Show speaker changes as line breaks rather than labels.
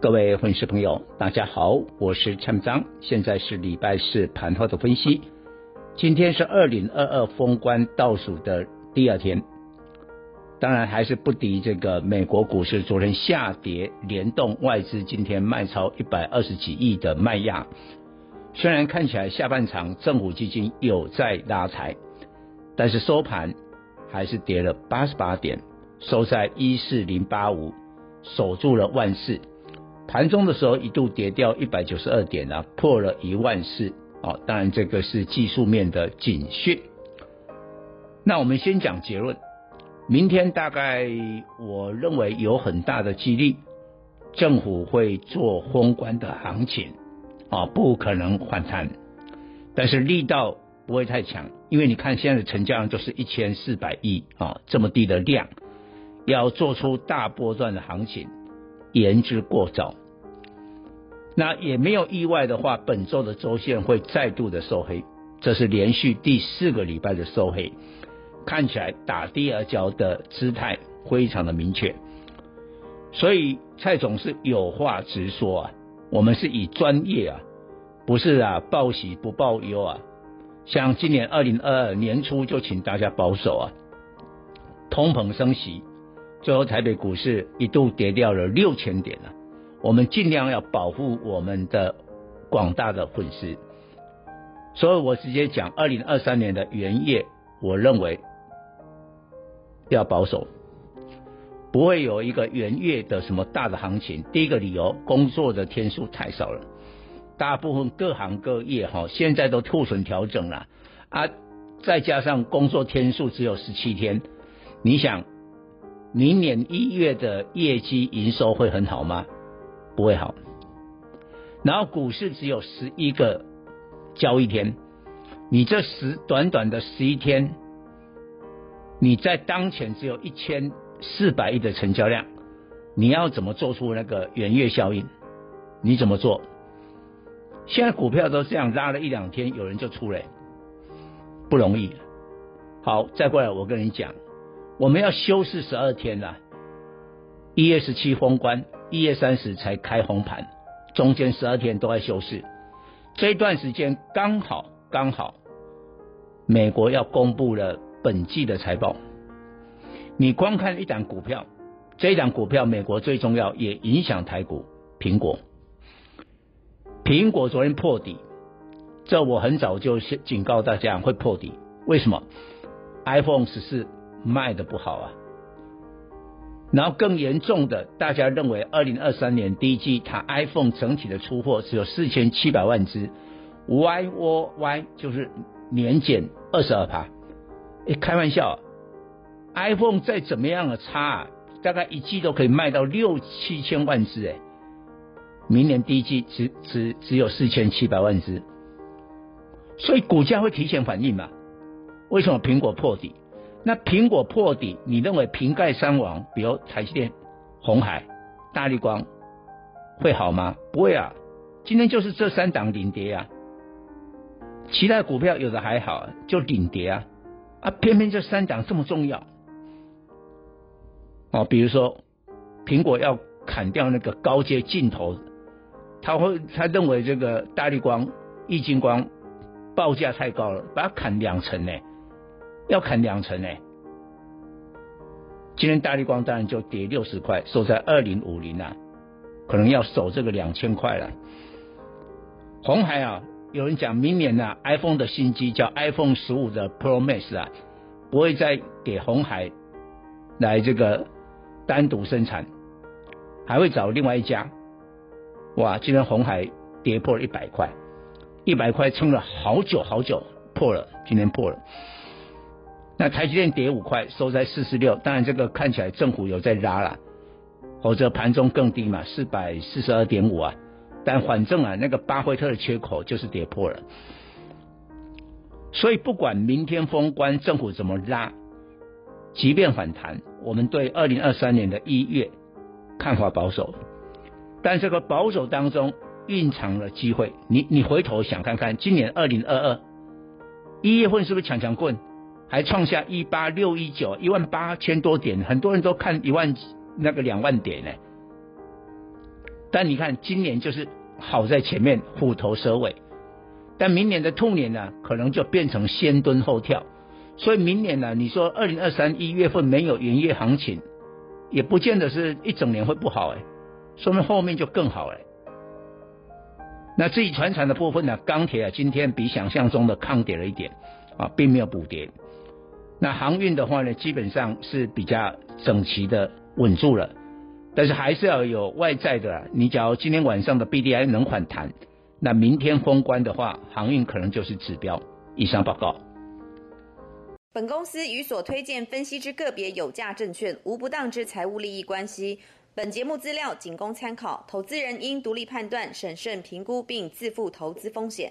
各位粉丝朋友，大家好，我是陈章，现在是礼拜四盘后的分析。今天是二零二二封关倒数的第二天，当然还是不敌这个美国股市昨天下跌，联动外资今天卖超一百二十几亿的卖压。虽然看起来下半场政府基金有在拉抬，但是收盘还是跌了八十八点，收在一四零八五，守住了万四。盘中的时候一度跌掉一百九十二点啊，破了一万四哦。当然这个是技术面的警讯。那我们先讲结论，明天大概我认为有很大的几率，政府会做封关的行情啊，不可能反弹，但是力道不会太强，因为你看现在的成交量就是一千四百亿啊，这么低的量，要做出大波段的行情。言之过早，那也没有意外的话，本周的周线会再度的收黑，这是连续第四个礼拜的收黑，看起来打第二脚的姿态非常的明确，所以蔡总是有话直说啊，我们是以专业啊，不是啊报喜不报忧啊，像今年二零二二年初就请大家保守啊，通膨升息。最后，台北股市一度跌掉了六千点了。我们尽量要保护我们的广大的粉丝，所以我直接讲，二零二三年的元月，我认为要保守，不会有一个元月的什么大的行情。第一个理由，工作的天数太少了，大部分各行各业哈现在都库存调整了啊，再加上工作天数只有十七天，你想？明年一月的业绩营收会很好吗？不会好。然后股市只有十一个交易天，你这十短短的十一天，你在当前只有一千四百亿的成交量，你要怎么做出那个元月效应？你怎么做？现在股票都这样拉了一两天，有人就出来，不容易。好，再过来我跟你讲。我们要休市十二天了，一月十七封关，一月三十才开红盘，中间十二天都在休市。这一段时间刚好刚好，美国要公布了本季的财报。你光看一档股票，这一档股票美国最重要，也影响台股。苹果，苹果昨天破底，这我很早就警告大家会破底。为什么？iPhone 十四。卖的不好啊，然后更严重的，大家认为二零二三年第一季它 iPhone 整体的出货只有四千七百万只，Y O Y 就是年减二十二趴，哎，开玩笑，iPhone 再怎么样的差啊，大概一季都可以卖到六七千万只哎，明年第一季只只只有四千七百万只，所以股价会提前反应嘛？为什么苹果破底？那苹果破底，你认为瓶盖三王，比如台积电、红海、大立光，会好吗？不会啊，今天就是这三档领跌啊，其他股票有的还好，就领跌啊，啊，偏偏这三档这么重要，哦，比如说苹果要砍掉那个高阶镜头，他会他认为这个大立光、玉晶光报价太高了，把它砍两成呢。要砍两成呢，今天大立光当然就跌六十块，收在二零五零啊，可能要守这个两千块了。红海啊，有人讲明年呢，iPhone 的新机叫 iPhone 十五的 Pro Max 啊，不会再给红海来这个单独生产，还会找另外一家。哇，今天红海跌破了一百块，一百块撑了好久好久，破了，今天破了。那台积电跌五块，收在四十六。当然，这个看起来政府有在拉了，否则盘中更低嘛，四百四十二点五啊。但反正啊，那个巴菲特的缺口就是跌破了。所以不管明天封关政府怎么拉，即便反弹，我们对二零二三年的一月看法保守。但这个保守当中蕴藏了机会。你你回头想看看，今年二零二二一月份是不是强强棍，还创下一八六一九一万八千多点，很多人都看一万那个两万点呢。但你看今年就是好在前面虎头蛇尾。但明年的兔年呢，可能就变成先蹲后跳，所以明年呢，你说二零二三一月份没有元月行情，也不见得是一整年会不好哎，说明后面就更好哎。那至于传产的部分呢，钢铁啊，今天比想象中的抗跌了一点啊，并没有补跌。那航运的话呢，基本上是比较整齐的稳住了，但是还是要有外在的，你假如今天晚上的 BDI 能反弹。那明天封关的话，航运可能就是指标。以上报告。
本公司与所推荐分析之个别有价证券无不当之财务利益关系。本节目资料仅供参考，投资人应独立判断、审慎评估并自负投资风险。